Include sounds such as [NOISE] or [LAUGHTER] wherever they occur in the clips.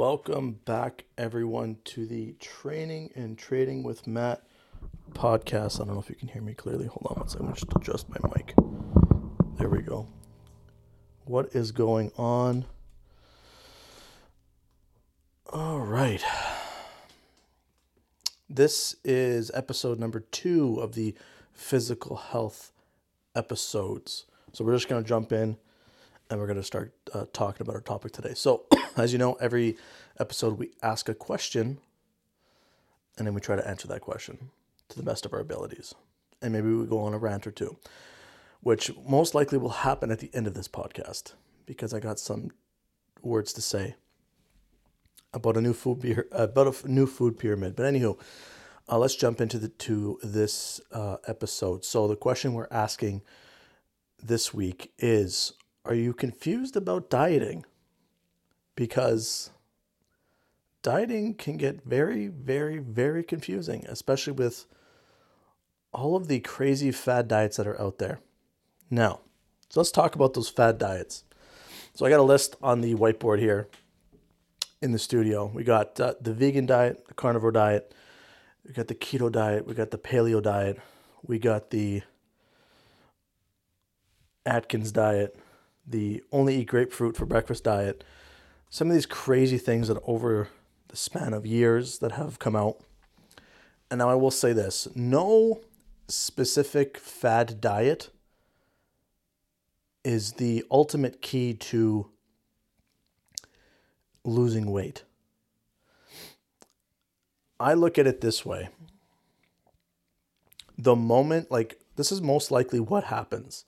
Welcome back, everyone, to the Training and Trading with Matt podcast. I don't know if you can hear me clearly. Hold on one second. Me just adjust my mic. There we go. What is going on? All right. This is episode number two of the physical health episodes. So we're just going to jump in and we're going to start uh, talking about our topic today. So, [CLEARS THROAT] as you know, every episode we ask a question and then we try to answer that question to the best of our abilities. And maybe we go on a rant or two, which most likely will happen at the end of this podcast because I got some words to say about a new food about a new food pyramid. But anywho, uh, let's jump into the to this uh, episode. So the question we're asking this week is: Are you confused about dieting? Because dieting can get very, very, very confusing, especially with all of the crazy fad diets that are out there. Now, so let's talk about those fad diets. So I got a list on the whiteboard here in the studio. We got uh, the vegan diet, the carnivore diet, we got the keto diet, we got the paleo diet, we got the Atkins diet, the only eat grapefruit for breakfast diet. Some of these crazy things that over the span of years that have come out. And now I will say this no specific fad diet is the ultimate key to losing weight. I look at it this way. The moment, like, this is most likely what happens.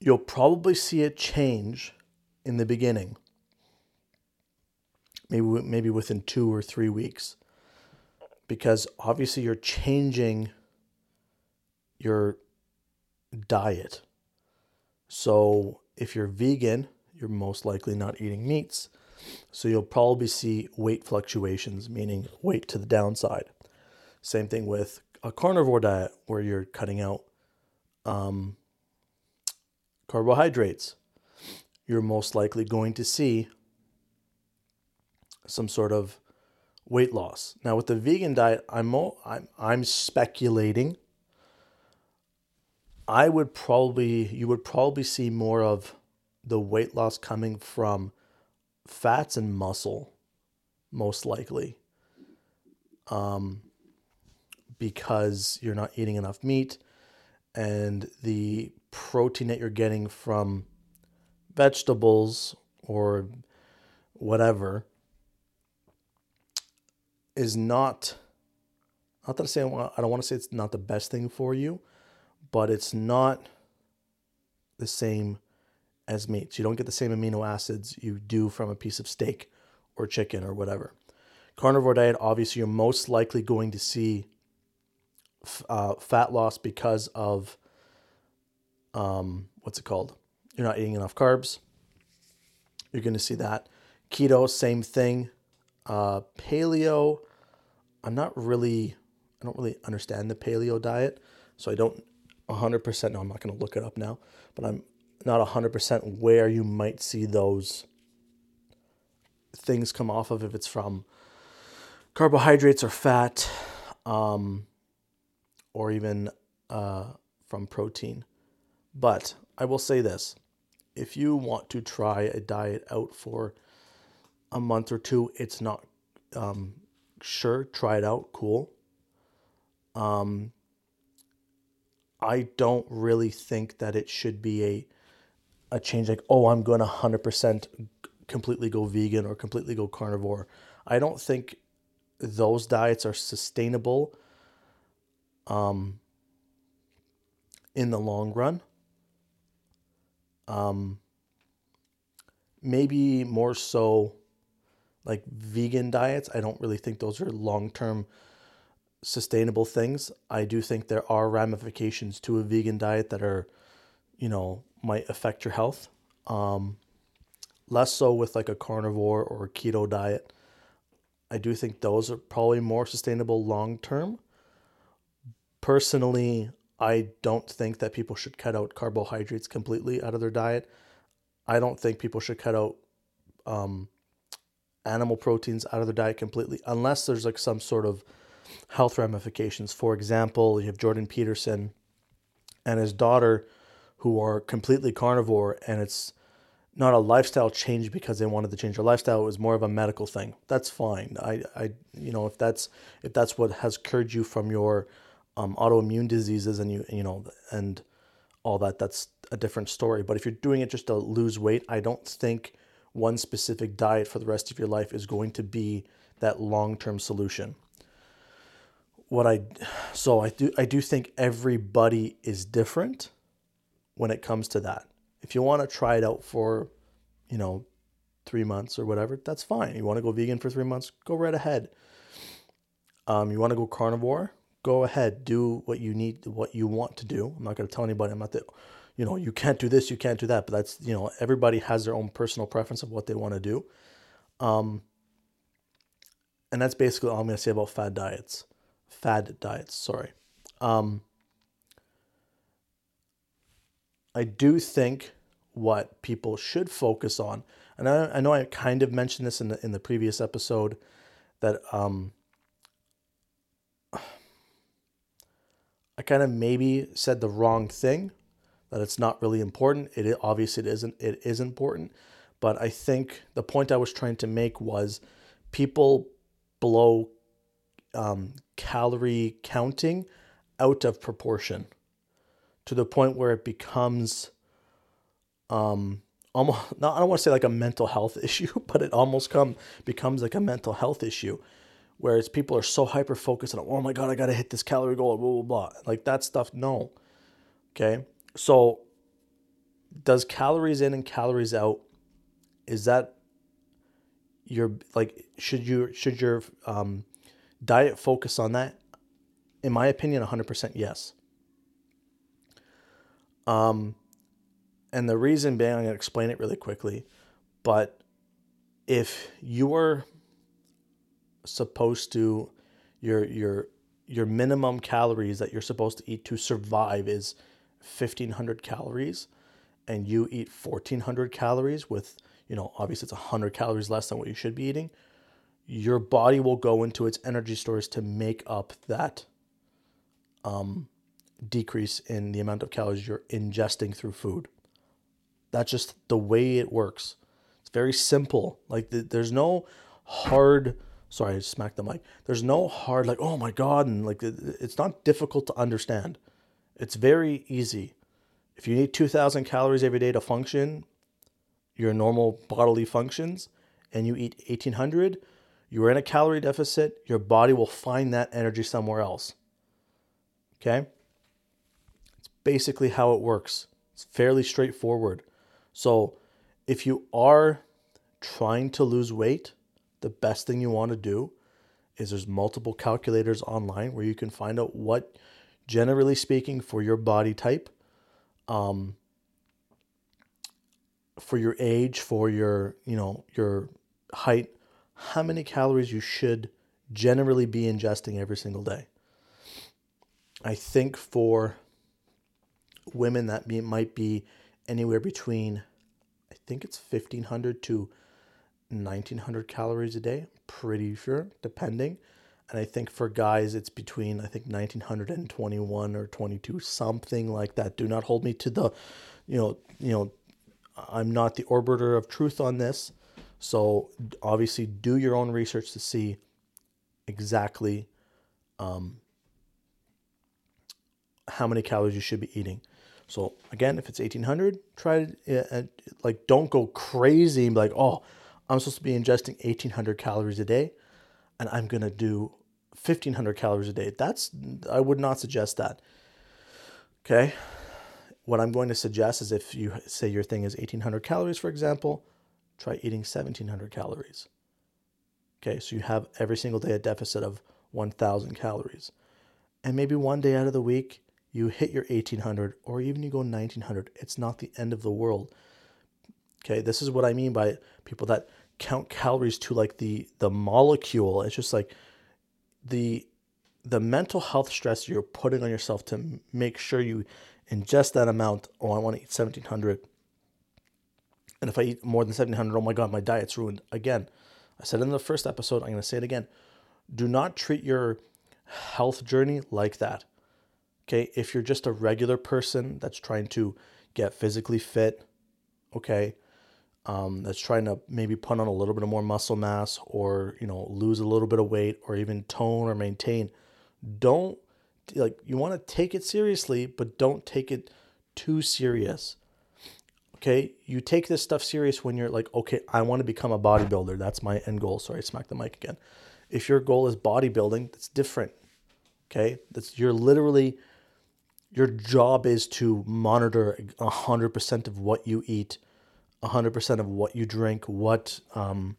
You'll probably see it change in the beginning, maybe maybe within two or three weeks, because obviously you're changing your diet. So if you're vegan, you're most likely not eating meats. So you'll probably see weight fluctuations, meaning weight to the downside. Same thing with a carnivore diet where you're cutting out um, carbohydrates. You're most likely going to see some sort of weight loss. Now with the vegan diet, I'm I'm I'm speculating. I would probably you would probably see more of the weight loss coming from fats and muscle, most likely. Um, because you're not eating enough meat and the protein that you're getting from vegetables or whatever is not not that I say I don't want to say it's not the best thing for you, but it's not the same as meats. You don't get the same amino acids you do from a piece of steak or chicken or whatever. Carnivore diet, obviously, you're most likely going to see uh, fat loss because of um, what's it called? You're not eating enough carbs. You're going to see that. Keto, same thing. Uh, paleo, I'm not really, I don't really understand the paleo diet, so I don't 100%. No, I'm not going to look it up now, but I'm not 100% where you might see those things come off of if it's from carbohydrates or fat um, or even uh, from protein. But I will say this if you want to try a diet out for a month or two, it's not um, sure, try it out, cool. Um, I don't really think that it should be a a change like, oh, I'm going to 100% completely go vegan or completely go carnivore. I don't think those diets are sustainable um, in the long run. Um, maybe more so like vegan diets. I don't really think those are long term sustainable things. I do think there are ramifications to a vegan diet that are, you know, might affect your health. Um, less so with like a carnivore or a keto diet. I do think those are probably more sustainable long term. Personally, I don't think that people should cut out carbohydrates completely out of their diet. I don't think people should cut out um, animal proteins out of their diet completely, unless there's like some sort of health ramifications. For example, you have Jordan Peterson and his daughter who are completely carnivore, and it's not a lifestyle change because they wanted to change their lifestyle. It was more of a medical thing. That's fine. I, I, you know, if that's if that's what has cured you from your um, autoimmune diseases and you, you know, and all that, that's a different story. But if you're doing it just to lose weight, I don't think one specific diet for the rest of your life is going to be that long-term solution. What I, so I do, I do think everybody is different when it comes to that. If you want to try it out for, you know, three months or whatever, that's fine. You want to go vegan for three months, go right ahead. Um, you want to go carnivore, go ahead, do what you need, what you want to do. I'm not going to tell anybody. I'm not the, you know, you can't do this, you can't do that. But that's, you know, everybody has their own personal preference of what they want to do. Um, and that's basically all I'm going to say about fad diets. Fad diets, sorry. Um, I do think what people should focus on, and I, I know I kind of mentioned this in the in the previous episode, that um, I kind of maybe said the wrong thing, that it's not really important. It obviously it isn't. It is important, but I think the point I was trying to make was people blow um, calorie counting out of proportion to the point where it becomes um almost [LAUGHS] not I don't want to say like a mental health [LAUGHS] issue, but it almost come becomes like a mental health issue. Whereas people are so hyper focused on, oh my god, I gotta hit this calorie goal, blah blah blah. Like that stuff, no. Okay. So does calories in and calories out, is that your like should you should your um, diet focus on that? In my opinion, 100% yes. Um, and the reason being, I'm going to explain it really quickly, but if you are supposed to, your your your minimum calories that you're supposed to eat to survive is 1500 calories, and you eat 1400 calories with, you know, obviously it's 100 calories less than what you should be eating, your body will go into its energy stores to make up that um, decrease in the amount of calories you're ingesting through food. That's just the way it works. It's very simple. Like the, there's no hard. Sorry, I smacked the mic. There's no hard like oh my god and like it's not difficult to understand. It's very easy. If you need 2,000 calories every day to function your normal bodily functions, and you eat 1,800, you are in a calorie deficit. Your body will find that energy somewhere else. Okay It's basically how it works. It's fairly straightforward. So, if you are trying to lose weight, the best thing you want to do is there's multiple calculators online where you can find out what, generally speaking, for your body type, um, for your age, for your you know your height, how many calories you should generally be ingesting every single day. I think for women that be, might be anywhere between, I think it's 1500 to 1900 calories a day, pretty sure, depending. And I think for guys, it's between, I think 1900 and 21 or 22, something like that. Do not hold me to the, you know, you know, I'm not the orbiter of truth on this. So obviously do your own research to see exactly um, how many calories you should be eating. So again, if it's 1800, try to, uh, like, don't go crazy and be like, oh, I'm supposed to be ingesting 1800 calories a day and I'm going to do 1500 calories a day. That's, I would not suggest that. Okay. What I'm going to suggest is if you say your thing is 1800 calories, for example, try eating 1700 calories. Okay. So you have every single day a deficit of 1000 calories. And maybe one day out of the week, you hit your 1800 or even you go 1900, it's not the end of the world. Okay, this is what I mean by people that count calories to like the the molecule. It's just like the the mental health stress you're putting on yourself to make sure you ingest that amount. Oh, I want to eat 1700. And if I eat more than 1700, oh my God, my diet's ruined. Again, I said in the first episode, I'm going to say it again. Do not treat your health journey like that. Okay. If you're just a regular person that's trying to get physically fit, okay, um, that's trying to maybe put on a little bit of more muscle mass or, you know, lose a little bit of weight or even tone or maintain, don't like, you want to take it seriously, but don't take it too serious. Okay. You take this stuff serious when you're like, okay, I want to become a bodybuilder. That's my end goal. Sorry, smack the mic again. If your goal is bodybuilding, that's different. Okay. That's, you're literally, your job is to monitor 100% of what you eat, 100% of what you drink, what um,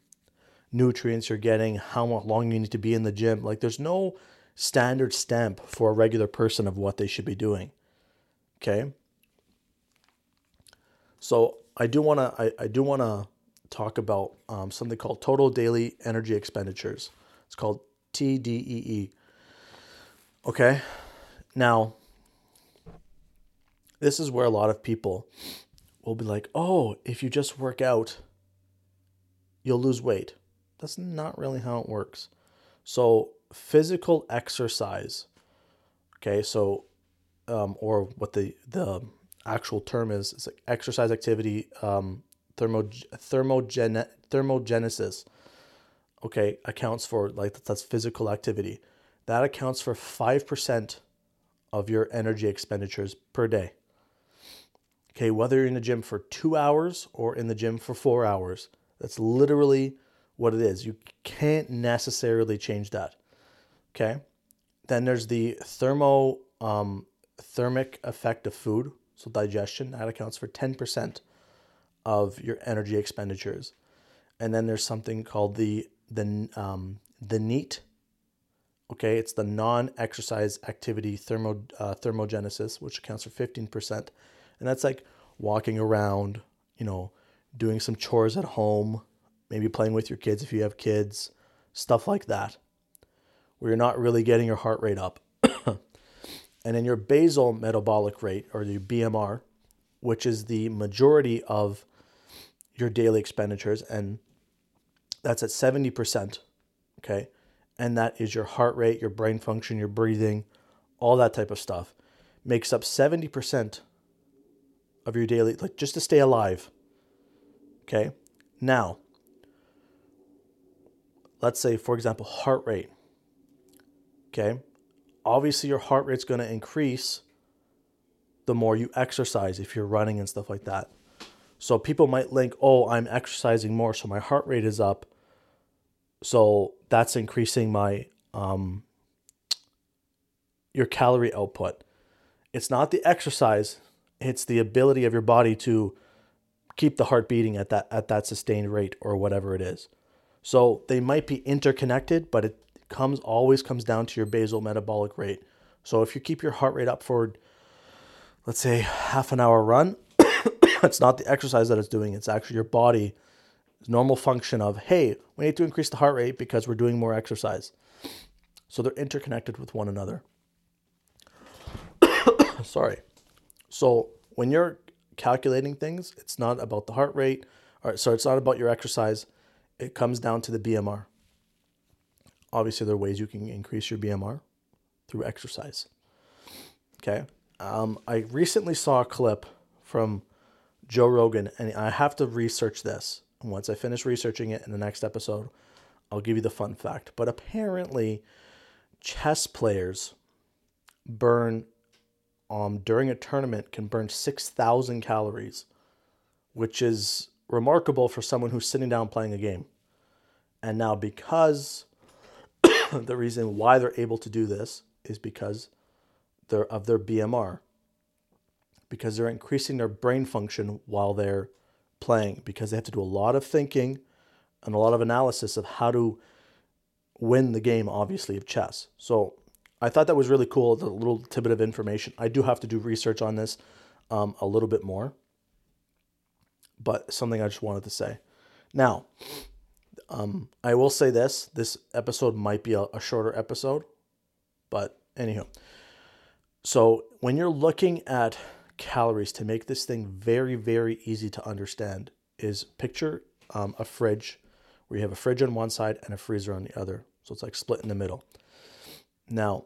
nutrients you're getting, how long you need to be in the gym. Like, there's no standard stamp for a regular person of what they should be doing. Okay. So I do want to I, I do want to talk about um, something called total daily energy expenditures. It's called TDEE. Okay. Now, this is where a lot of people will be like, oh, if you just work out, you'll lose weight. That's not really how it works. So, physical exercise, okay, so, um, or what the, the actual term is, is like exercise activity, um, thermo, thermogen, thermogenesis, okay, accounts for, like, that's physical activity. That accounts for 5% of your energy expenditures per day. Okay, whether you're in the gym for two hours or in the gym for four hours, that's literally what it is. You can't necessarily change that. Okay, then there's the thermo um, thermic effect of food, so digestion that accounts for ten percent of your energy expenditures, and then there's something called the the um, the NEAT. Okay, it's the non-exercise activity thermo uh, thermogenesis, which accounts for fifteen percent and that's like walking around, you know, doing some chores at home, maybe playing with your kids if you have kids, stuff like that, where you're not really getting your heart rate up. [CLEARS THROAT] and then your basal metabolic rate, or the BMR, which is the majority of your daily expenditures, and that's at 70%. Okay. And that is your heart rate, your brain function, your breathing, all that type of stuff. Makes up 70% of your daily, like just to stay alive. Okay. Now, let's say, for example, heart rate. Okay. Obviously, your heart rate's going to increase the more you exercise if you're running and stuff like that. So people might link, oh, I'm exercising more, so my heart rate is up. So that's increasing my um, your calorie output. It's not the exercise it's the ability of your body to keep the heart beating at that at that sustained rate or whatever it is. So they might be interconnected, but it comes always comes down to your basal metabolic rate. So if you keep your heart rate up for let's say half an hour run, [COUGHS] it's not the exercise that it's doing, it's actually your body normal function of, hey, we need to increase the heart rate because we're doing more exercise. So they're interconnected with one another. [COUGHS] Sorry. So when you're calculating things, it's not about the heart rate, or so it's not about your exercise. It comes down to the BMR. Obviously, there are ways you can increase your BMR through exercise. Okay. Um, I recently saw a clip from Joe Rogan, and I have to research this. And once I finish researching it in the next episode, I'll give you the fun fact. But apparently, chess players burn um, during a tournament can burn 6,000 calories, which is remarkable for someone who's sitting down playing a game. And now, because [COUGHS] the reason why they're able to do this is because they're, of their BMR, because they're increasing their brain function while they're playing, because they have to do a lot of thinking and a lot of analysis of how to win the game, obviously, of chess. So I thought that was really cool, the little tidbit of information. I do have to do research on this um, a little bit more, but something I just wanted to say. Now, um, I will say this this episode might be a, a shorter episode, but anyhow. So, when you're looking at calories to make this thing very, very easy to understand, is picture um, a fridge where you have a fridge on one side and a freezer on the other. So it's like split in the middle. Now,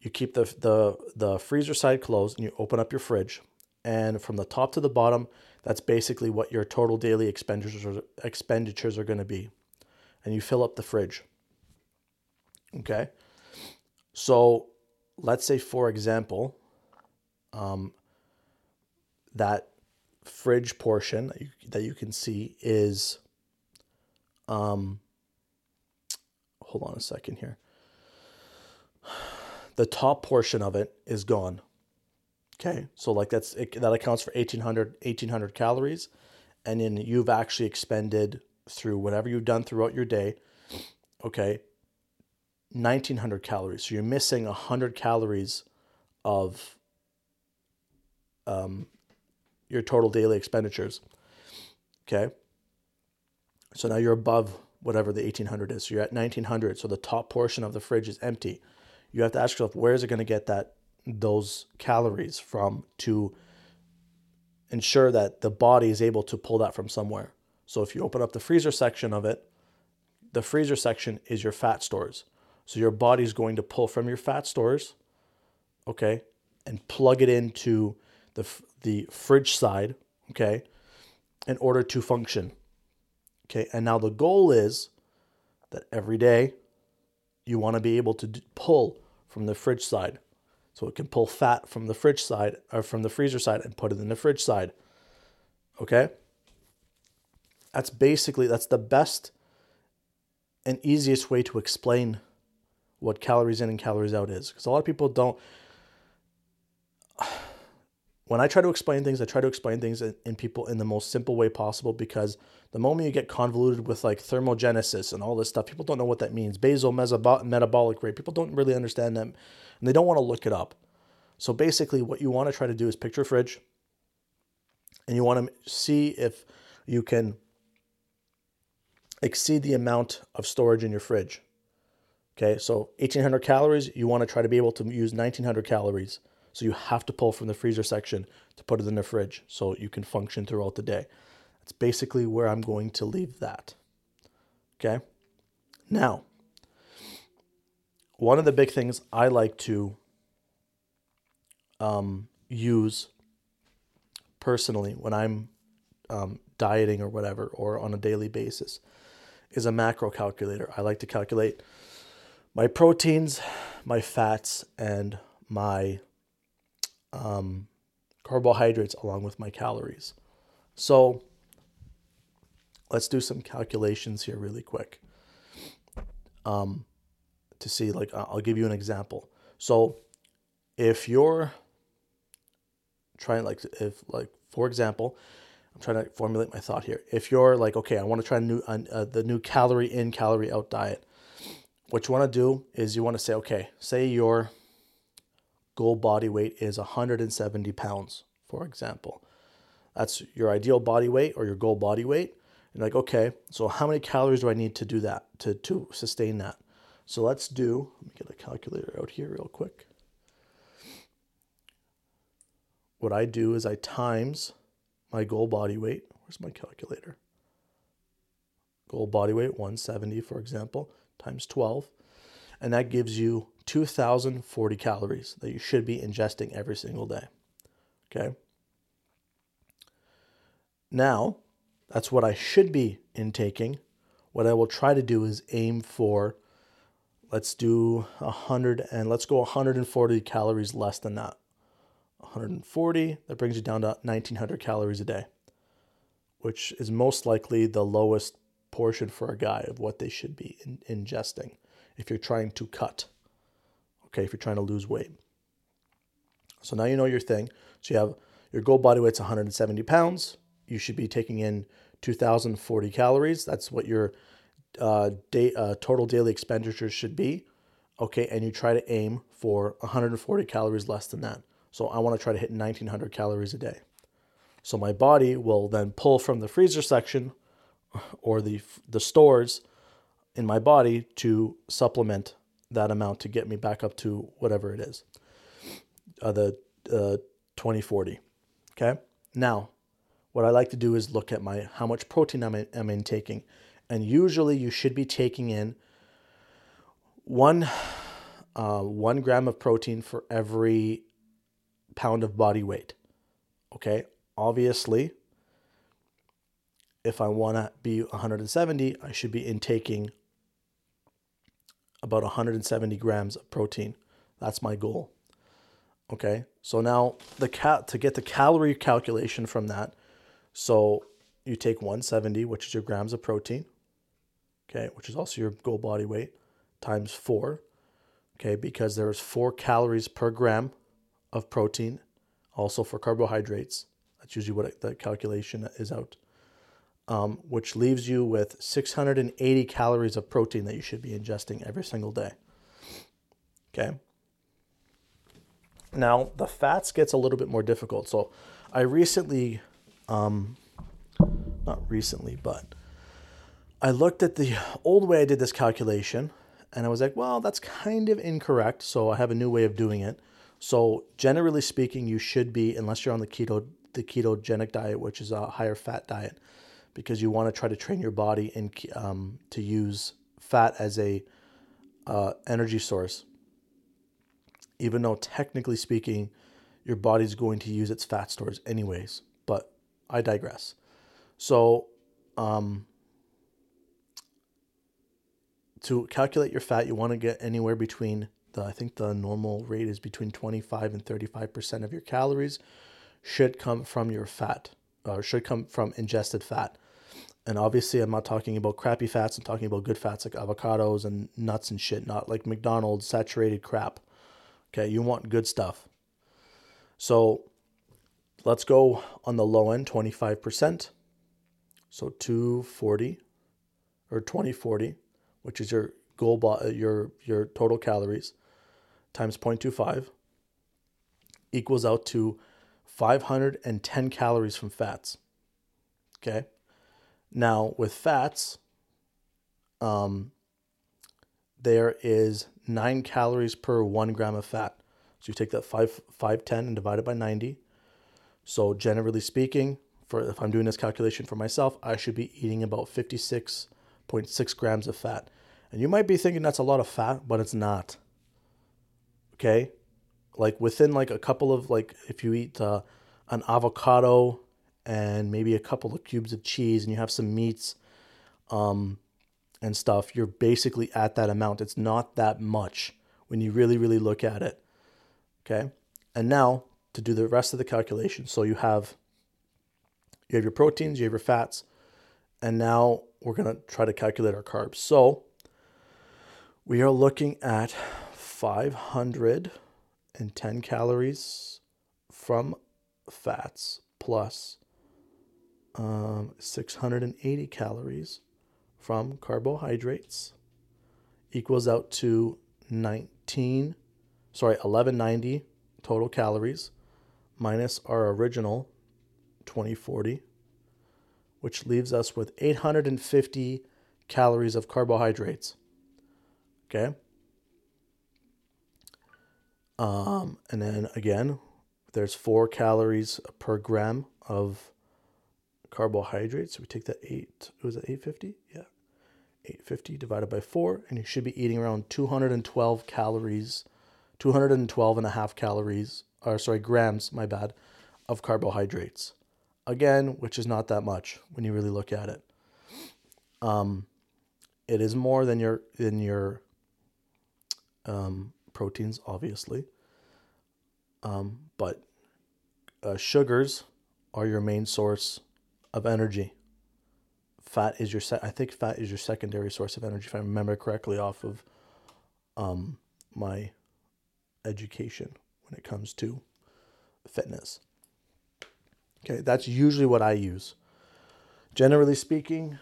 you keep the, the, the freezer side closed and you open up your fridge. And from the top to the bottom, that's basically what your total daily expenditures are, expenditures are going to be. And you fill up the fridge. Okay. So let's say, for example, um, that fridge portion that you, that you can see is, um, hold on a second here. [SIGHS] The top portion of it is gone. Okay, so like that's it, that accounts for 1800, 1800 calories, and then you've actually expended through whatever you've done throughout your day. Okay, 1900 calories. So you're missing 100 calories of um, your total daily expenditures. Okay. So now you're above whatever the 1800 is. So you're at 1900. So the top portion of the fridge is empty. You have to ask yourself, where is it going to get that those calories from to ensure that the body is able to pull that from somewhere. So if you open up the freezer section of it, the freezer section is your fat stores. So your body's going to pull from your fat stores, okay, and plug it into the the fridge side, okay, in order to function. Okay, and now the goal is that every day you want to be able to pull from the fridge side. So it can pull fat from the fridge side or from the freezer side and put it in the fridge side. Okay? That's basically that's the best and easiest way to explain what calories in and calories out is because a lot of people don't when I try to explain things, I try to explain things in, in, people in the most simple way possible because the moment you get convoluted with like thermogenesis and all this stuff, people don't know what that means. Basal metabolic rate, people don't really understand them and they don't want to look it up. So basically, what you want to try to do is picture a fridge and you want to see if you can exceed the amount of storage in your fridge. Okay, so 1800 calories, you want to try to be able to use 1900 calories. So you have to pull from the freezer section to put it in the fridge so you can function throughout the day. That's basically where I'm going to leave that. Okay. Now, one of the big things I like to um, use personally when I'm um, dieting or whatever, or on a daily basis, is a macro calculator. I like to calculate my proteins, my fats, and my um, carbohydrates along with my calories. So let's do some calculations here really quick um, to see, like, I'll give you an example. So if you're trying, like, if, like, for example, I'm trying to formulate my thought here. If you're like, okay, I want to try new, uh, the new calorie in, calorie out diet, what you want to do is you want to say, okay, say your goal body weight is 170 pounds, for example. That's your ideal body weight or your goal body weight. And like, okay, so how many calories do I need to do that, to, to sustain that? So let's do, let me get a calculator out here real quick. What I do is I times my goal body weight. Where's my calculator? Goal body weight, 170, for example, times 12. And that gives you 2,040 calories that you should be ingesting every single day. Okay. Now, that's what I should be intaking. What I will try to do is aim for, let's do 100 and let's go 140 calories less than that. 140, that brings you down to 1900 calories a day, which is most likely the lowest portion for a guy of what they should be in, ingesting if you're trying to cut okay, if you're trying to lose weight. So now you know your thing. So you have your goal body weight's 170 pounds. You should be taking in 2,040 calories. That's what your uh, day, uh, total daily expenditures should be. Okay, and you try to aim for 140 calories less than that. So I want to try to hit 1,900 calories a day. So my body will then pull from the freezer section or the the stores in my body to supplement that amount to get me back up to whatever it is, uh, the uh, 2040. Okay. Now, what I like to do is look at my how much protein I'm, in, I'm intaking. And usually you should be taking in one, uh, one gram of protein for every pound of body weight. Okay, obviously, if I want to be 170, I should be intaking about 170 grams of protein. That's my goal. Okay, so now the cat to get the calorie calculation from that. So you take 170, which is your grams of protein, okay, which is also your goal body weight, times four, okay, because there's four calories per gram of protein, also for carbohydrates. That's usually what the calculation is out, um, which leaves you with 680 calories of protein that you should be ingesting every single day. Okay. Now, the fats gets a little bit more difficult. So, I recently, um, not recently, but I looked at the old way I did this calculation and I was like, well, that's kind of incorrect. So, I have a new way of doing it. So, generally speaking, you should be, unless you're on the keto, the ketogenic diet, which is a higher fat diet, because you want to try to train your body in, um, to use fat as a uh, energy source even though technically speaking, your body's going to use its fat stores anyways. But I digress. So, um, to calculate your fat, you want to get anywhere between the, I think the normal rate is between 25 and 35% of your calories should come from your fat, or should come from ingested fat. And obviously, I'm not talking about crappy fats, I'm talking about good fats like avocados and nuts and shit, not like McDonald's saturated crap. Okay, you want good stuff. So let's go on the low end 25%. So 240 or 2040, which is your goal bo- uh, your your total calories times 0.25 equals out to 510 calories from fats. Okay? Now, with fats, um, there is nine calories per one gram of fat. So you take that five five ten and divide it by ninety. So generally speaking, for if I'm doing this calculation for myself, I should be eating about fifty six point six grams of fat. And you might be thinking that's a lot of fat, but it's not. Okay, like within like a couple of like if you eat uh, an avocado and maybe a couple of cubes of cheese and you have some meats, um, and stuff, you're basically at that amount. It's not that much when you really, really look at it. Okay. And now to do the rest of the calculation. So you have you have your proteins, you have your fats, and now we're gonna try to calculate our carbs. So we are looking at 510 calories from fats plus um, 680 calories from carbohydrates equals out to 19, sorry, 1190 total calories minus our original 2040, which leaves us with 850 calories of carbohydrates. Okay. Um, and then again, there's four calories per gram of carbohydrates. So we take that eight, was it 850? Yeah. 850 divided by 4, and you should be eating around 212 calories, 212 and a half calories, or sorry, grams, my bad, of carbohydrates. Again, which is not that much when you really look at it. Um, it is more than your than your um, proteins, obviously. Um, but uh, sugars are your main source of energy fat is your se- I think fat is your secondary source of energy if I remember correctly off of um, my education when it comes to fitness. Okay, that's usually what I use. Generally speaking,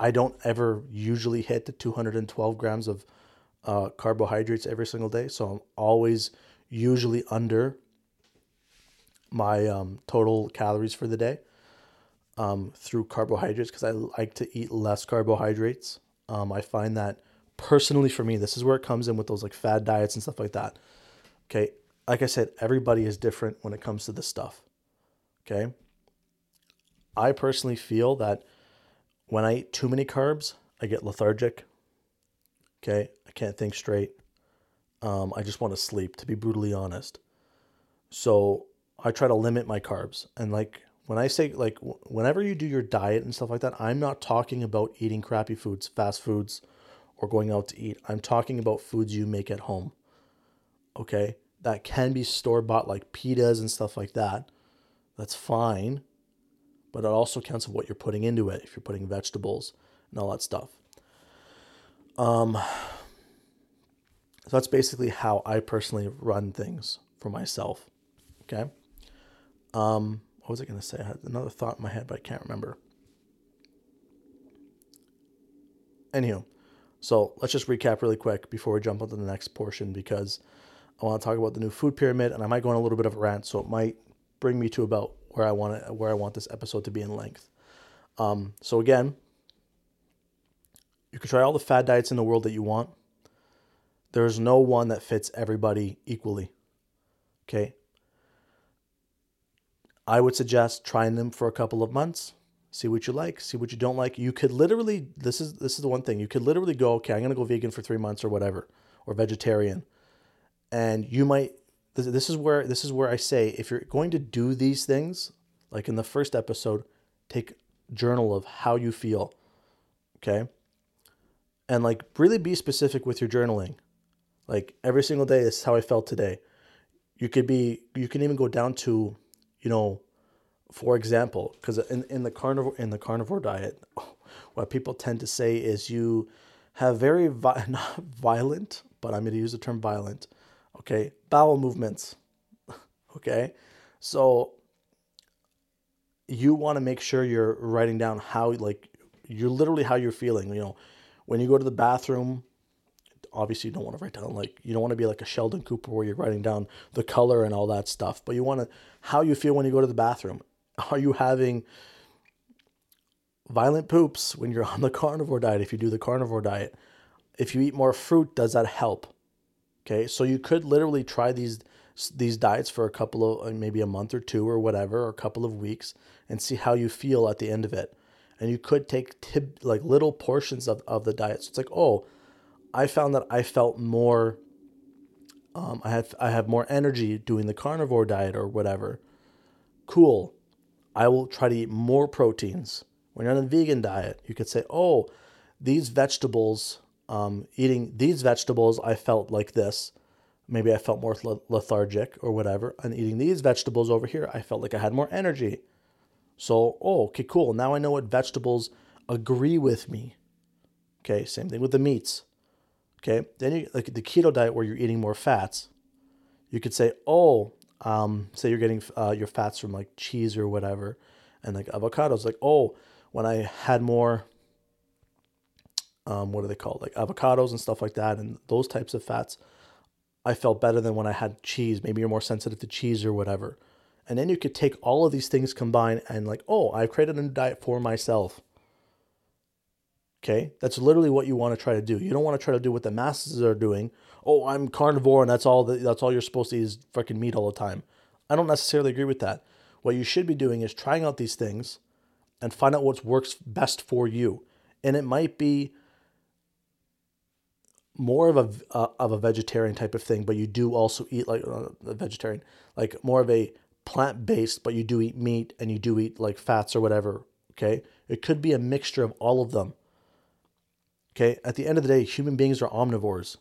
I don't ever usually hit the 212 grams of uh, carbohydrates every single day, so I'm always usually under my um, total calories for the day um, through carbohydrates because I like to eat less carbohydrates. Um, I find that personally for me, this is where it comes in with those like fad diets and stuff like that. Okay. Like I said, everybody is different when it comes to this stuff. Okay. I personally feel that when I eat too many carbs, I get lethargic. Okay. I can't think straight. Um, I just want to sleep, to be brutally honest. So I try to limit my carbs. And like when I say, like, whenever you do your diet and stuff like that, I'm not talking about eating crappy foods, fast foods, or going out to eat. I'm talking about foods you make at home. Okay. That can be store bought, like pitas and stuff like that. That's fine. But it also counts of what you're putting into it if you're putting vegetables and all that stuff. Um, so that's basically how I personally run things for myself. Okay. Um, what was I going to say? I had another thought in my head, but I can't remember. Anywho, so let's just recap really quick before we jump onto the next portion because I want to talk about the new food pyramid, and I might go on a little bit of a rant, so it might bring me to about where I want it, where I want this episode to be in length. Um, so again, you can try all the fad diets in the world that you want. There's no one that fits everybody equally. Okay. I would suggest trying them for a couple of months, see what you like, see what you don't like. You could literally this is this is the one thing. You could literally go, okay, I'm going to go vegan for 3 months or whatever or vegetarian. And you might this is where this is where I say if you're going to do these things, like in the first episode, take journal of how you feel. Okay? And like really be specific with your journaling. Like every single day, this is how I felt today. You could be you can even go down to, you know, for example, because in, in the carnivore in the carnivore diet, [LAUGHS] what people tend to say is you have very vi- [LAUGHS] not violent, but I'm going to use the term violent okay bowel movements [LAUGHS] okay? So you want to make sure you're writing down how like you're literally how you're feeling you know? When you go to the bathroom obviously you don't want to write down like you don't want to be like a sheldon cooper where you're writing down the color and all that stuff but you want to how you feel when you go to the bathroom [LAUGHS] are you having violent poops when you're on the carnivore diet if you do the carnivore diet if you eat more fruit does that help Okay, so you could literally try these these diets for a couple of uh, maybe a month or two or whatever, or a couple of weeks, and see how you feel at the end of it. And you could take tip like little portions of, of the diet. So it's like, oh, I found that I felt more. Um, I have I have more energy doing the carnivore diet or whatever. Cool. I will try to eat more proteins. When you're on a vegan diet, you could say, oh, these vegetables um, eating these vegetables, I felt like this. Maybe I felt more lethargic or whatever. And eating these vegetables over here, I felt like I had more energy. So, oh, okay, cool. Now I know what vegetables agree with me. Okay, same thing with the meats. Okay, then you like the keto diet where you're eating more fats. You could say, oh, um, say you're getting uh, your fats from like cheese or whatever, and like avocados. Like, oh, when I had more um, what are they called? Like avocados and stuff like that, and those types of fats. I felt better than when I had cheese. Maybe you're more sensitive to cheese or whatever. And then you could take all of these things combined and, like, oh, I've created a new diet for myself. Okay, that's literally what you want to try to do. You don't want to try to do what the masses are doing. Oh, I'm carnivore and that's all that, that's all you're supposed to eat is freaking meat all the time. I don't necessarily agree with that. What you should be doing is trying out these things and find out what works best for you. And it might be more of a uh, of a vegetarian type of thing, but you do also eat like uh, a vegetarian, like more of a plant based, but you do eat meat and you do eat like fats or whatever. Okay, it could be a mixture of all of them. Okay, at the end of the day, human beings are omnivores.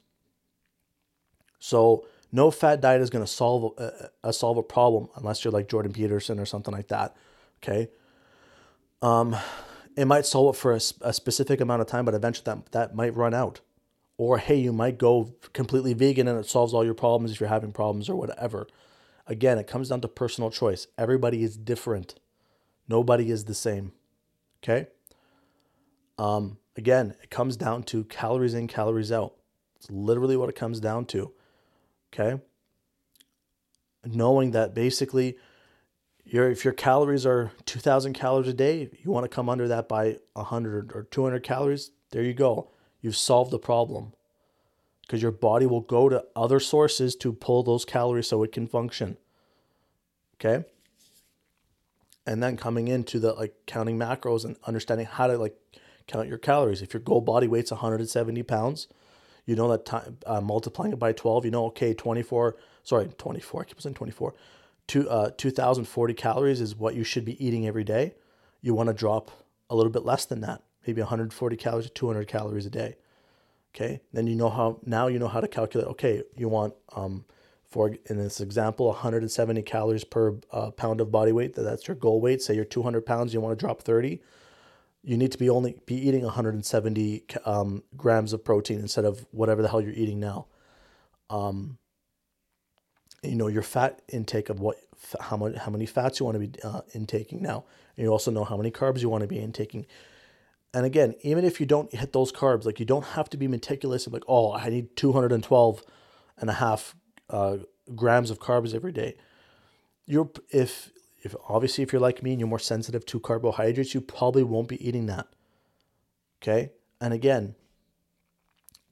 So no fat diet is going to solve a, a, solve a problem unless you're like Jordan Peterson or something like that. Okay. Um, it might solve it for a, a specific amount of time, but eventually that that might run out. Or, hey, you might go completely vegan and it solves all your problems if you're having problems or whatever. Again, it comes down to personal choice. Everybody is different, nobody is the same. Okay? Um, again, it comes down to calories in, calories out. It's literally what it comes down to. Okay? Knowing that basically, your if your calories are 2000 calories a day you want to come under that by 100 or 200 calories there you go you've solved the problem because your body will go to other sources to pull those calories so it can function. Okay? and then coming into the like counting macros and understanding how to like count your calories. If your goal body weight's 170 pounds, you know that time uh, multiplying it by 12, you know, okay, 24, sorry, 24, I keep saying 24, two, uh, 2040 calories is what you should be eating every day. You want to drop a little bit less than that, maybe 140 calories to 200 calories a day. Okay. Then you know how, now you know how to calculate, okay, you want, um, for in this example, 170 calories per uh, pound of body weight. That's your goal weight. Say you're 200 pounds, you want to drop 30 you need to be only be eating 170 um, grams of protein instead of whatever the hell you're eating now. Um, you know your fat intake of what how much how many fats you want to be uh, intaking now. And you also know how many carbs you want to be intaking. And again, even if you don't hit those carbs, like you don't have to be meticulous and like, oh, I need 212 and a half uh, grams of carbs every day. You're if if obviously if you're like me and you're more sensitive to carbohydrates, you probably won't be eating that. Okay? And again,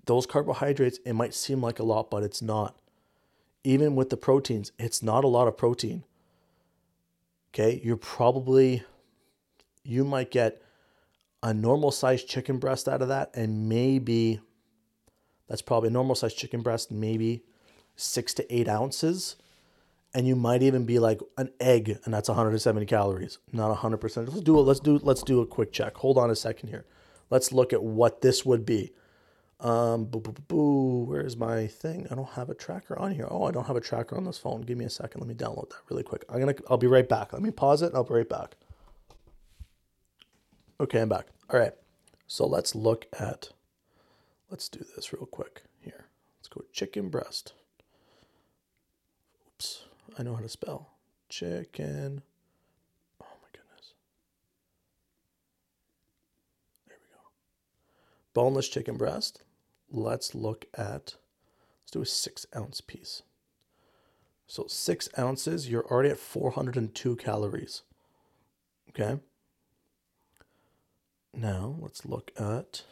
those carbohydrates, it might seem like a lot, but it's not. Even with the proteins, it's not a lot of protein. Okay? You're probably you might get a normal sized chicken breast out of that and maybe that's probably a normal sized chicken breast, maybe six to eight ounces and you might even be like an egg and that's 170 calories. Not 100% let's do it let's do let's do a quick check. Hold on a second here. Let's look at what this would be. Um boo, boo, boo, where's my thing? I don't have a tracker on here. Oh i don't have a tracker on this phone. Give me a second. Let me download that really quick. I'm gonna i'll be right back. Let me pause it and i'll be right back. Okay i'm back. All right. So let's look at let's do this real quick here. Let's go chicken breast I know how to spell. Chicken. Oh my goodness. There we go. Boneless chicken breast. Let's look at, let's do a six ounce piece. So six ounces, you're already at 402 calories. Okay. Now let's look at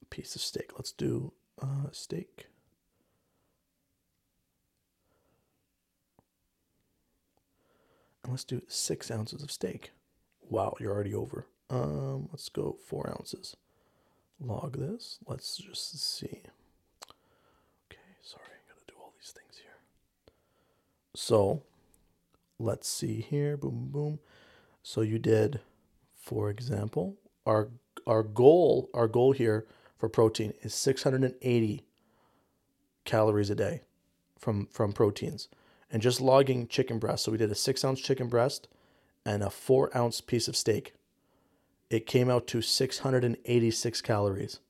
a piece of steak. Let's do uh, steak. Let's do six ounces of steak. Wow, you're already over. Um, let's go four ounces. Log this. Let's just see. Okay, sorry, I'm gonna do all these things here. So let's see here. Boom, boom. So you did, for example, our our goal, our goal here for protein is 680 calories a day from from proteins and just logging chicken breast. So we did a six ounce chicken breast and a four ounce piece of steak. It came out to 686 calories.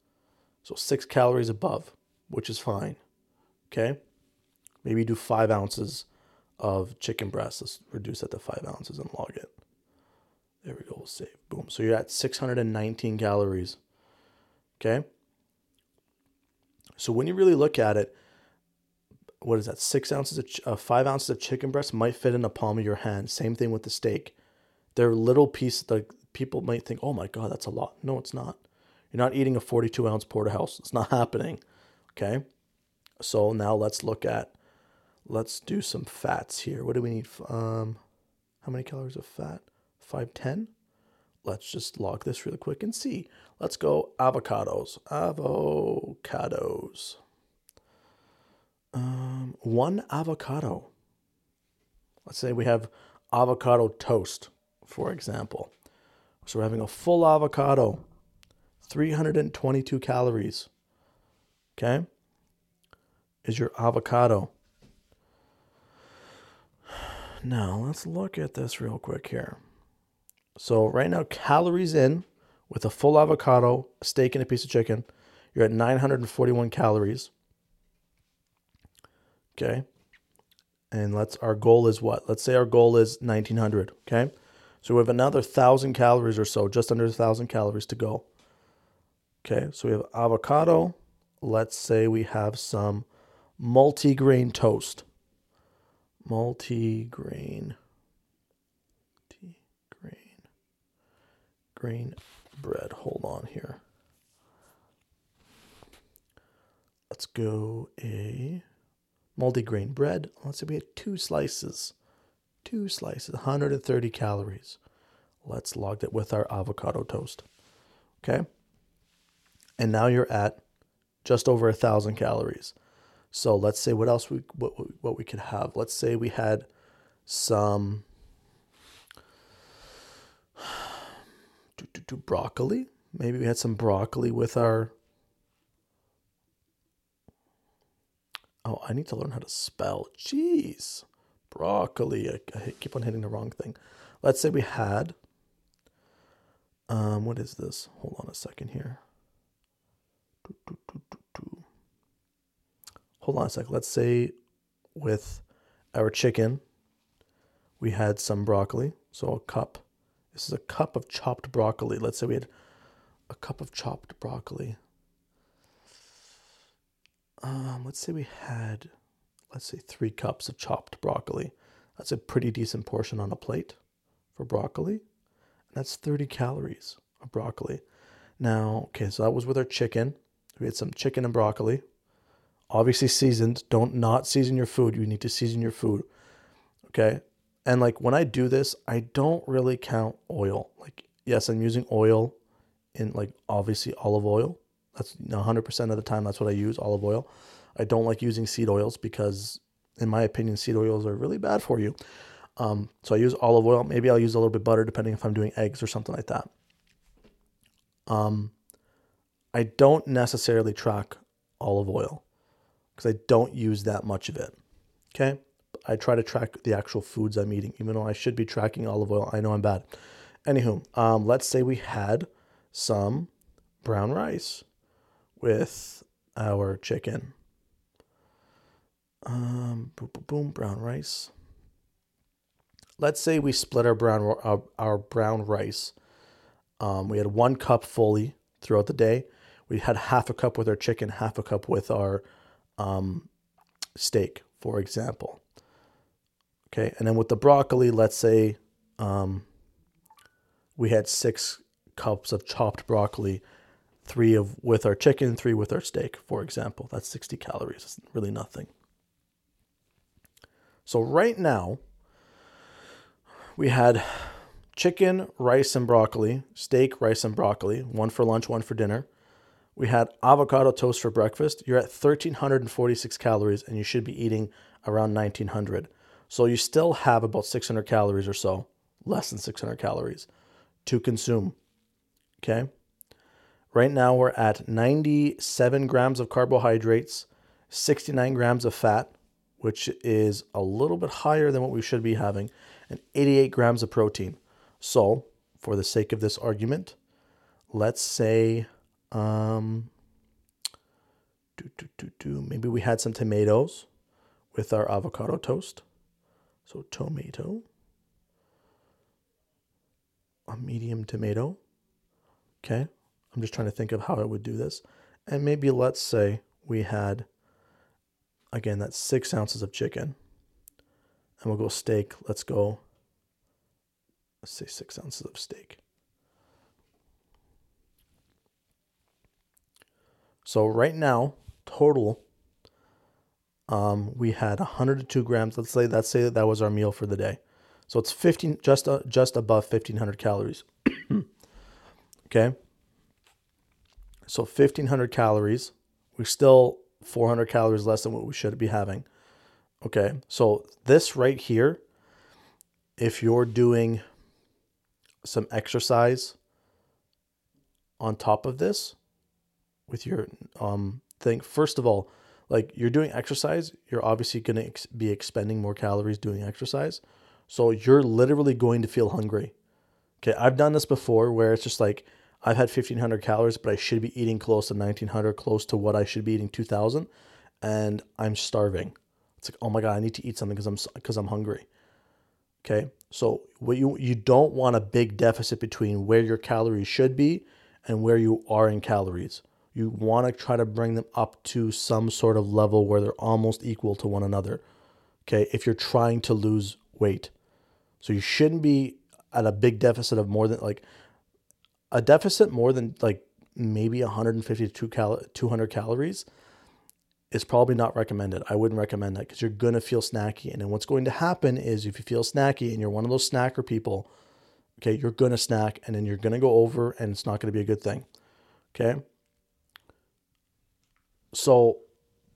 So six calories above, which is fine. Okay. Maybe do five ounces of chicken breast. Let's reduce that to five ounces and log it. There we go. We'll save. Boom. So you're at 619 calories. Okay. So when you really look at it, what is that? Six ounces of uh, five ounces of chicken breast might fit in the palm of your hand. Same thing with the steak. They're little pieces. Like people might think, oh my god, that's a lot. No, it's not. You're not eating a 42 ounce porterhouse. It's not [LAUGHS] happening. Okay. So now let's look at. Let's do some fats here. What do we need? Um, how many calories of fat? Five ten. Let's just log this really quick and see. Let's go avocados. Avocados. Um, one avocado. Let's say we have avocado toast, for example. So we're having a full avocado, 322 calories. Okay? Is your avocado. Now, let's look at this real quick here. So, right now, calories in with a full avocado, a steak, and a piece of chicken, you're at 941 calories. Okay. And let's our goal is what? Let's say our goal is 1900. Okay. So we have another thousand calories or so, just under a thousand calories to go. Okay. So we have avocado. Let's say we have some multi-grain toast. Multi-grain. Multi-grain. Grain bread. Hold on here. Let's go a multigrain bread. Let's say we had two slices. two slices, 130 calories. Let's log that with our avocado toast. Okay. And now you're at just over a thousand calories. So let's say what else we what what we could have. Let's say we had some [SIGHS] do, do, do broccoli. Maybe we had some broccoli with our. Oh, I need to learn how to spell. Jeez, broccoli. I, I keep on hitting the wrong thing. Let's say we had. Um, what is this? Hold on a second here. Hold on a second. Let's say with our chicken, we had some broccoli. So a cup. This is a cup of chopped broccoli. Let's say we had a cup of chopped broccoli. Um, let's say we had, let's say three cups of chopped broccoli. That's a pretty decent portion on a plate for broccoli. And that's 30 calories of broccoli. Now, okay, so that was with our chicken. We had some chicken and broccoli. Obviously seasoned. Don't not season your food. You need to season your food. Okay. And like when I do this, I don't really count oil. Like, yes, I'm using oil in like obviously olive oil. That's 100% of the time that's what I use, olive oil. I don't like using seed oils because in my opinion seed oils are really bad for you. Um, so I use olive oil. Maybe I'll use a little bit butter depending if I'm doing eggs or something like that. Um, I don't necessarily track olive oil because I don't use that much of it. Okay. I try to track the actual foods I'm eating, even though I should be tracking olive oil. I know I'm bad. Anywho, um, let's say we had some brown rice with our chicken. Um, boom, boom, boom, brown rice. Let's say we split our brown our, our brown rice. Um, we had one cup fully throughout the day. We had half a cup with our chicken, half a cup with our um, steak, for example. Okay, and then with the broccoli, let's say um, we had six cups of chopped broccoli, three of with our chicken, three with our steak, for example. That's 60 calories. It's really nothing. So right now, we had chicken, rice, and broccoli, steak, rice, and broccoli, one for lunch, one for dinner. We had avocado toast for breakfast. You're at 1,346 calories, and you should be eating around 1,900. So you still have about 600 calories or so, less than 600 calories to consume. Okay. Right now we're at 97 grams of carbohydrates, 69 grams of fat, which is a little bit higher than what we should be having, and 88 grams of protein. So, for the sake of this argument, let's say um, do, do, do, do, maybe we had some tomatoes with our avocado toast. So, tomato, a medium tomato. Okay. I'm just trying to think of how I would do this. And maybe let's say we had, again, that's six ounces of chicken. And we'll go steak. Let's go, let's say six ounces of steak. So right now, total, um, we had 102 grams. Let's say let's say that, that was our meal for the day. So it's 15, just uh, just above 1500 calories. [CLEARS THROAT] okay. So 1500 calories. We're still 400 calories less than what we should be having. Okay. So this right here, if you're doing some exercise on top of this, with your um thing. First of all, like you're doing exercise, you're obviously going to ex- be expending more calories doing exercise. So you're literally going to feel hungry. Okay, I've done this before where it's just like I've had 1500 calories, but I should be eating close to 1900, close to what I should be eating 2000, and I'm starving. It's like, "Oh my god, I need to eat something cuz I'm cuz I'm hungry." Okay? So what you you don't want a big deficit between where your calories should be and where you are in calories you want to try to bring them up to some sort of level where they're almost equal to one another. Okay, if you're trying to lose weight. So you shouldn't be at a big deficit of more than like a deficit more than like maybe 150 to 200 calories is probably not recommended. I wouldn't recommend that because you're going to feel snacky. And then what's going to happen is if you feel snacky and you're one of those snacker people, okay, you're going to snack and then you're going to go over and it's not going to be a good thing. Okay. So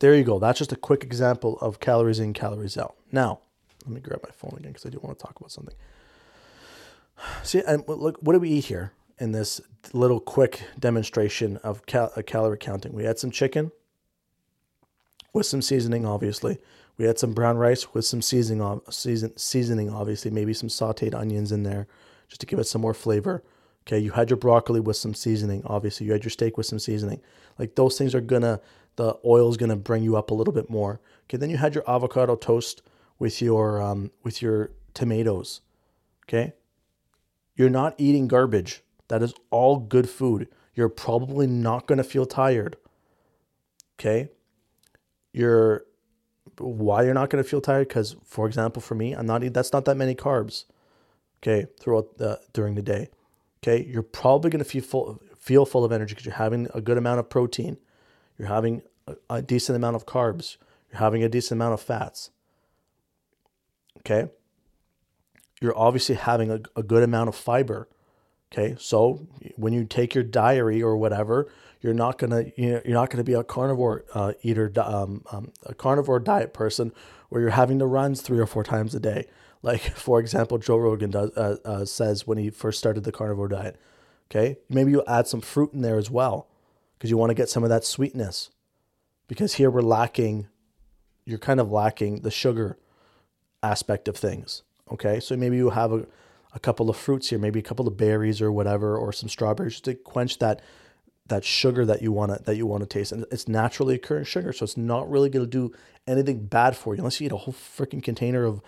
there you go. That's just a quick example of calories in, calories out. Now, let me grab my phone again because I do want to talk about something. See, and look, what do we eat here in this little quick demonstration of cal- calorie counting? We had some chicken with some seasoning, obviously. We had some brown rice with some seasoning, season, seasoning, obviously, maybe some sauteed onions in there just to give it some more flavor. Okay, you had your broccoli with some seasoning, obviously. You had your steak with some seasoning. Like those things are gonna, the oil is gonna bring you up a little bit more. Okay, then you had your avocado toast with your um, with your tomatoes. Okay, you're not eating garbage. That is all good food. You're probably not gonna feel tired. Okay, you're why you're not going to feel tired? Because for example for me i'm not that's not that many carbs okay throughout the during the day okay? You're probably going to feel full feel full of energy because you're having a good amount of protein. You're having a, a, decent amount of carbs. You're having a decent amount of fats okay? You're obviously having a, a good amount of fiber okay so when you take your diary or whatever you're not gonna you're not gonna be a carnivore uh, eater, um, um, a carnivore diet person where you're having to runs three or four times a day. Like [LAUGHS] for example, Joe Rogan does uh, uh, says when he first started the carnivore diet. Okay, maybe you add some fruit in there as well because you want to get some of that sweetness. Because here we're lacking, you're kind of lacking the sugar aspect of things. Okay, so maybe you have a, a couple of fruits here, maybe a couple of berries or whatever, or some strawberries to quench that that sugar that you want to that you want to taste. And it's naturally occurring sugar so it's not really going to do anything bad for you unless you eat a whole freaking container of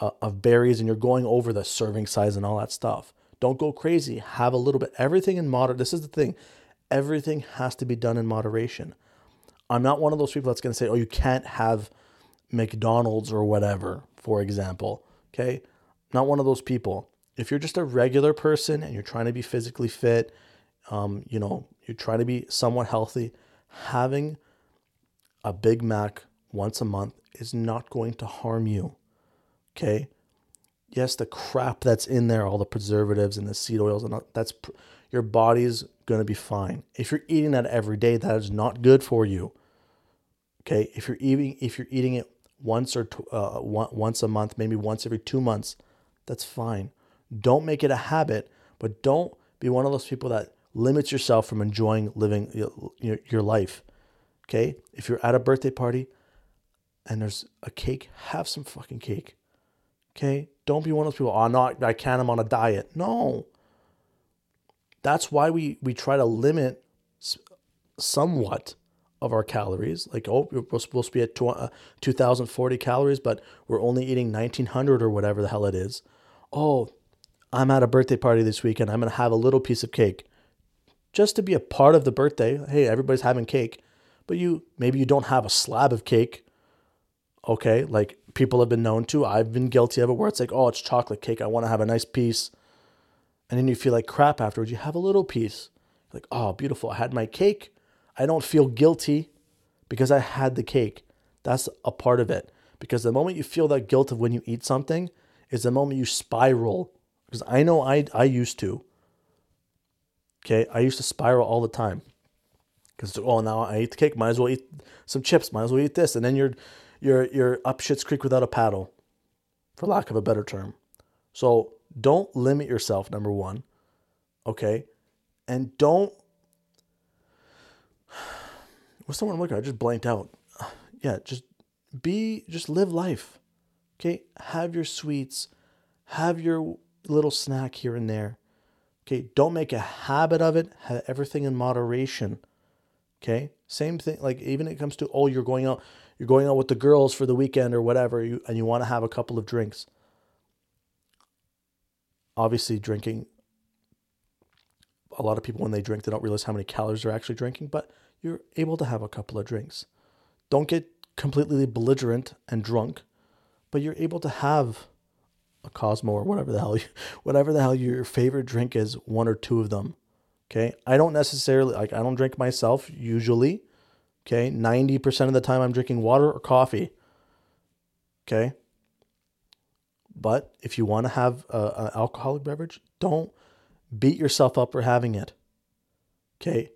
uh, of berries and you're going over the serving size and all that stuff. Don't go crazy. Have a little bit. Everything in moder this is the thing. Everything has to be done in moderation. I'm not one of those people that's going to say oh you can't have mcdonald's or whatever for example okay? Not one of those people if you're just a regular person and you're trying to be physically fit um, you know, you're trying to be somewhat healthy, having a Big Mac once a month is not going to harm you. Okay? Yes, the crap that's in there, all the preservatives and the seed oils and that's your body's going to be fine. If you're eating that every day, that is not good for you. Okay? If you're eating if you're eating it once or uh, once a month, maybe once every 2 months, that's fine. Don't make it a habit, but don't be one of those people that limits yourself from enjoying living your, your life. Okay? If you're at a birthday party and there's a cake, have some fucking cake. Okay? Don't be one of those people, oh, not, I can't, I'm on a diet. No. That's why we, we try to limit somewhat of our calories. Like, oh, we're supposed to be at uh, 2,040 calories, but we're only eating 1,900 or whatever the hell it is. Oh, I'm at a birthday party this weekend. I'm going to have a little piece of cake just to be a part of the birthday. Hey, everybody's having cake, but you maybe you don't have a slab of cake. Okay, like people have been known to. I've been guilty of it where it's like, oh, it's chocolate cake. I want to have a nice piece. And then you feel like crap afterwards. You have a little piece. Like, oh, beautiful. I had my cake. I don't feel guilty because I had the cake. That's a part of it. Because the moment you feel that guilt of when you eat something is the moment you spiral. Because I know I, I used to. Okay, I used to spiral all the time because oh now I ate the cake, might as well eat some chips, might as well eat this, and then you're you're you're up shit's creek without a paddle, for lack of a better term. So don't limit yourself. Number one, okay, and don't. [SIGHS] What's the one I'm looking at? I just blanked out. [SIGHS] Yeah, just be, just live life. Okay, have your sweets, have your little snack here and there. Okay, don't make a habit of it. Have everything in moderation. Okay, same thing. Like even it comes to oh, you're going out, you're going out with the girls for the weekend or whatever, you and you want to have a couple of drinks. Obviously, drinking. A lot of people when they drink, they don't realize how many calories they're actually drinking, but you're able to have a couple of drinks. Don't get completely belligerent and drunk, but you're able to have a Cosmo or whatever the hell, you, [LAUGHS] whatever the hell your favorite drink is, one or two of them. Okay, I don't necessarily like. I don't drink myself usually. Okay. 90% of the time I'm drinking water or coffee. Okay. But if you want to have an alcoholic beverage, don't beat yourself up for having it. Okay.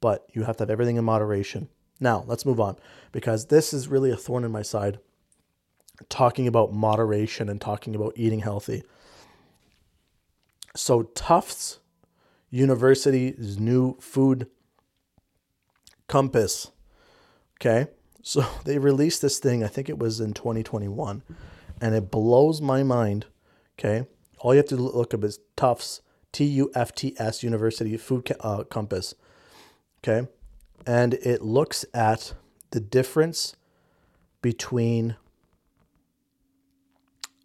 But you have to have everything in moderation. Now, let's move on because this is really a thorn in my side talking about moderation and talking about eating healthy. So, Tufts University's new food compass. Okay. So, [LAUGHS] they released this thing, I think it was in 2021, and it blows my mind. Okay. All you have to look up is Tufts, T U F T S University Food uh, Compass. Okay. And it looks at the difference between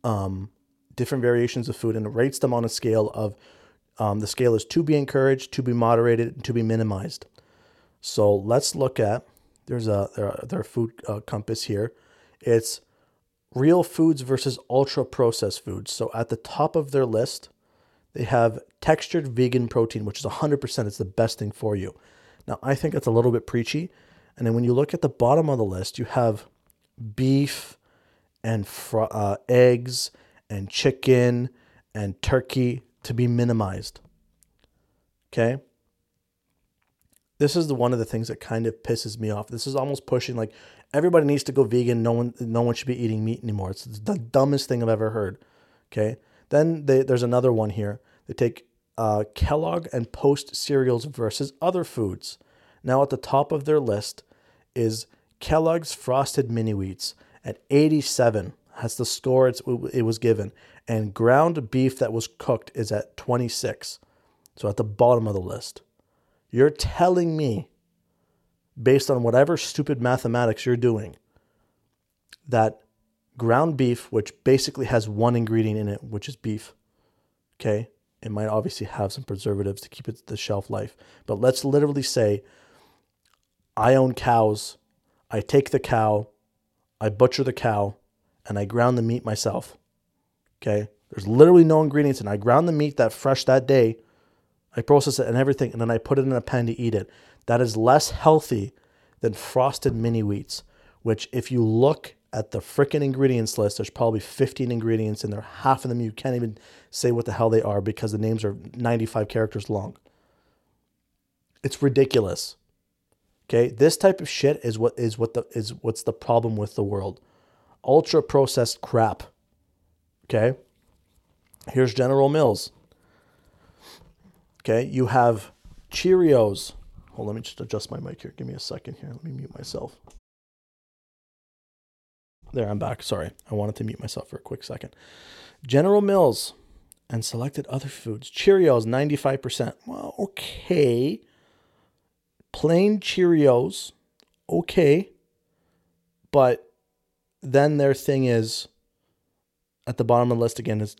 um, different variations of food and rates them on a scale of um, the scale is to be encouraged, to be moderated, and to be minimized. So let's look at there's a their, their food uh, compass here. It's real foods versus ultra processed foods. So at the top of their list, they have textured vegan protein, which is 100%. It's the best thing for you. Now, I think it's a little bit preachy. And then when you look at the bottom of the list, you have beef, and fr- uh, eggs and chicken and turkey to be minimized. Okay? This is the one of the things that kind of pisses me off. This is almost pushing like everybody needs to go vegan. No one no one should be eating meat anymore. It's the dumbest thing I've ever heard. Okay? Then they, there's another one here. They take uh, Kellogg and Post cereals versus other foods. Now at the top of their list is Kellogg's Frosted Mini Wheats at 87. That's the score it was given. And ground beef that was cooked is at 26. So at the bottom of the list. You're telling me, based on whatever stupid mathematics you're doing, that ground beef, which basically has one ingredient in it, which is beef, okay? It might obviously have some preservatives to keep it the shelf life. But let's literally say I own cows. I take the cow, I butcher the cow and I ground the meat myself. Okay. There's literally no ingredients, and I ground the meat that fresh that day. I process it and everything, and then I put it in a pan to eat it. That is less healthy than frosted mini wheats, which, if you look at the freaking ingredients list, there's probably 15 ingredients in there. Half of them you can't even say what the hell they are because the names are 95 characters long. It's ridiculous. Okay, this type of shit is what is what the is what's the problem with the world. Ultra processed crap. Okay? Here's General Mills. Okay, you have Cheerios. Hold, let me just adjust my mic here. Give me a second here. Let me mute myself. There, I'm back. Sorry. I wanted to mute myself for a quick second. General Mills and selected other foods. Cheerios, 95%. Well, okay plain Cheerios, okay. But then their thing is at the bottom of the list again is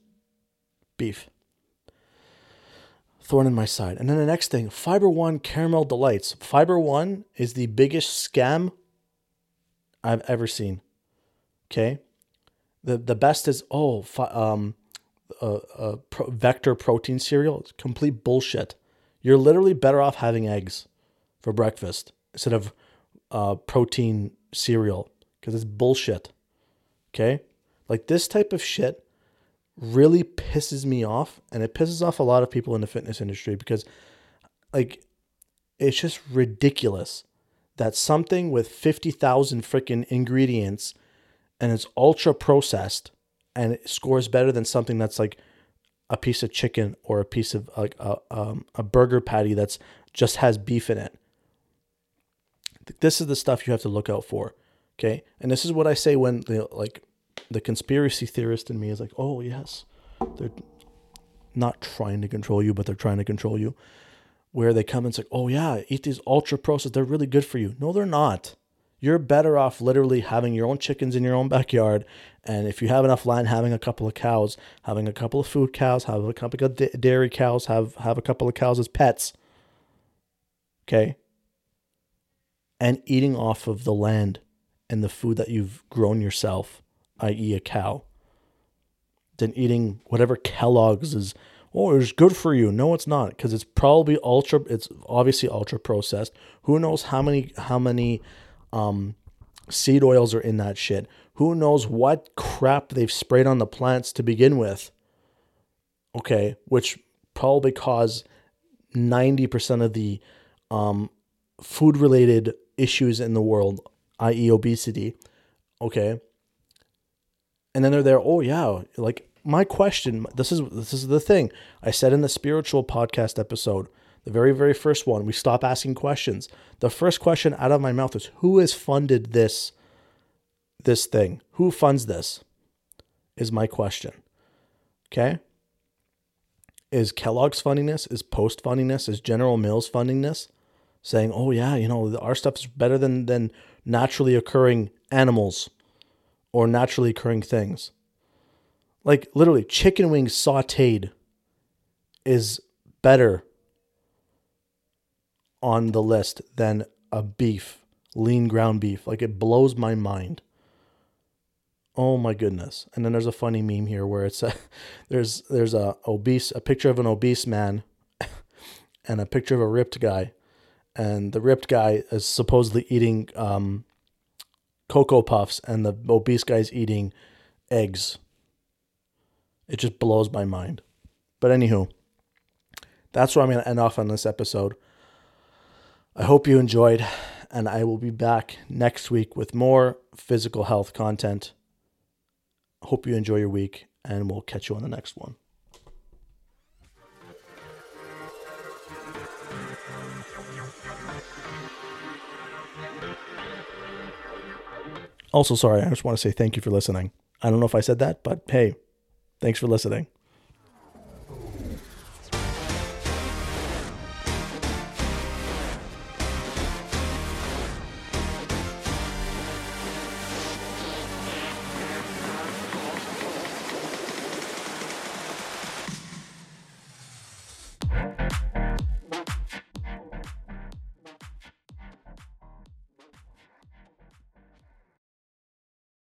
beef. Thorn in my side. And then the next thing, Fiber One Caramel Delights. Fiber One is the biggest scam I've ever seen. Okay. The the best is oh fi- um uh, uh pro- vector protein cereal. It's complete bullshit. You're literally better off having eggs for breakfast instead of uh, protein cereal because it's bullshit. Okay? Like this type of shit really pisses me off and it pisses off a lot of people in the fitness industry because like it's just ridiculous that something with 50,000 freaking ingredients and it's ultra processed and it scores better than something that's like a piece of chicken or a piece of like a, um, a burger patty that's just has beef in it this is the stuff you have to look out for. Okay. And this is what I say when the like the conspiracy theorist in me is like, oh yes, they're not trying to control you, but they're trying to control you. Where they come and say, oh yeah, eat these ultra processed, they're really good for you. No, they're not. You're better off literally having your own chickens in your own backyard. And if you have enough land, having a couple of cows, having a couple of food cows, have a couple of dairy cows, have, have a couple of cows as pets. Okay and eating off of the land and the food that you've grown yourself, i.e., a cow, than eating whatever Kellogg's is oh, it's good for you. No, it's not because it's probably ultra. It's obviously ultra processed. Who knows how many how many um, seed oils are in that shit? Who knows what crap they've sprayed on the plants to begin with? Okay, which probably cause ninety percent of the um, food related issues in the world, i.e., obesity. Okay. And then they're there, oh yeah, like my question, this is this is the thing. I said in the spiritual podcast episode, the very, very first one, we stop asking questions. The first question out of my mouth is who has funded this this thing? Who funds this? Is my question. Okay? Is Kellogg's funding this? Is Post funding this? Is General Mills funding this? Saying, oh yeah, you know, our stuff is better than than naturally occurring animals or naturally occurring things. Like literally, chicken wings sauteed is better on the list than a beef, lean ground beef. Like it blows my mind. Oh my goodness. And then there's a funny meme here where it's a, [LAUGHS] there's there's a obese a picture of an obese man [LAUGHS] and a picture of a ripped guy. And the ripped guy is supposedly eating um, Cocoa Puffs and the obese guy's eating eggs. It just blows my mind. But anywho, that's where I'm going to end off on this episode. I hope you enjoyed, and I will be back next week with more physical health content. Hope you enjoy your week, and we'll catch you on the next one. Also, sorry, I just want to say thank you for listening. I don't know if I said that, but hey, thanks for listening.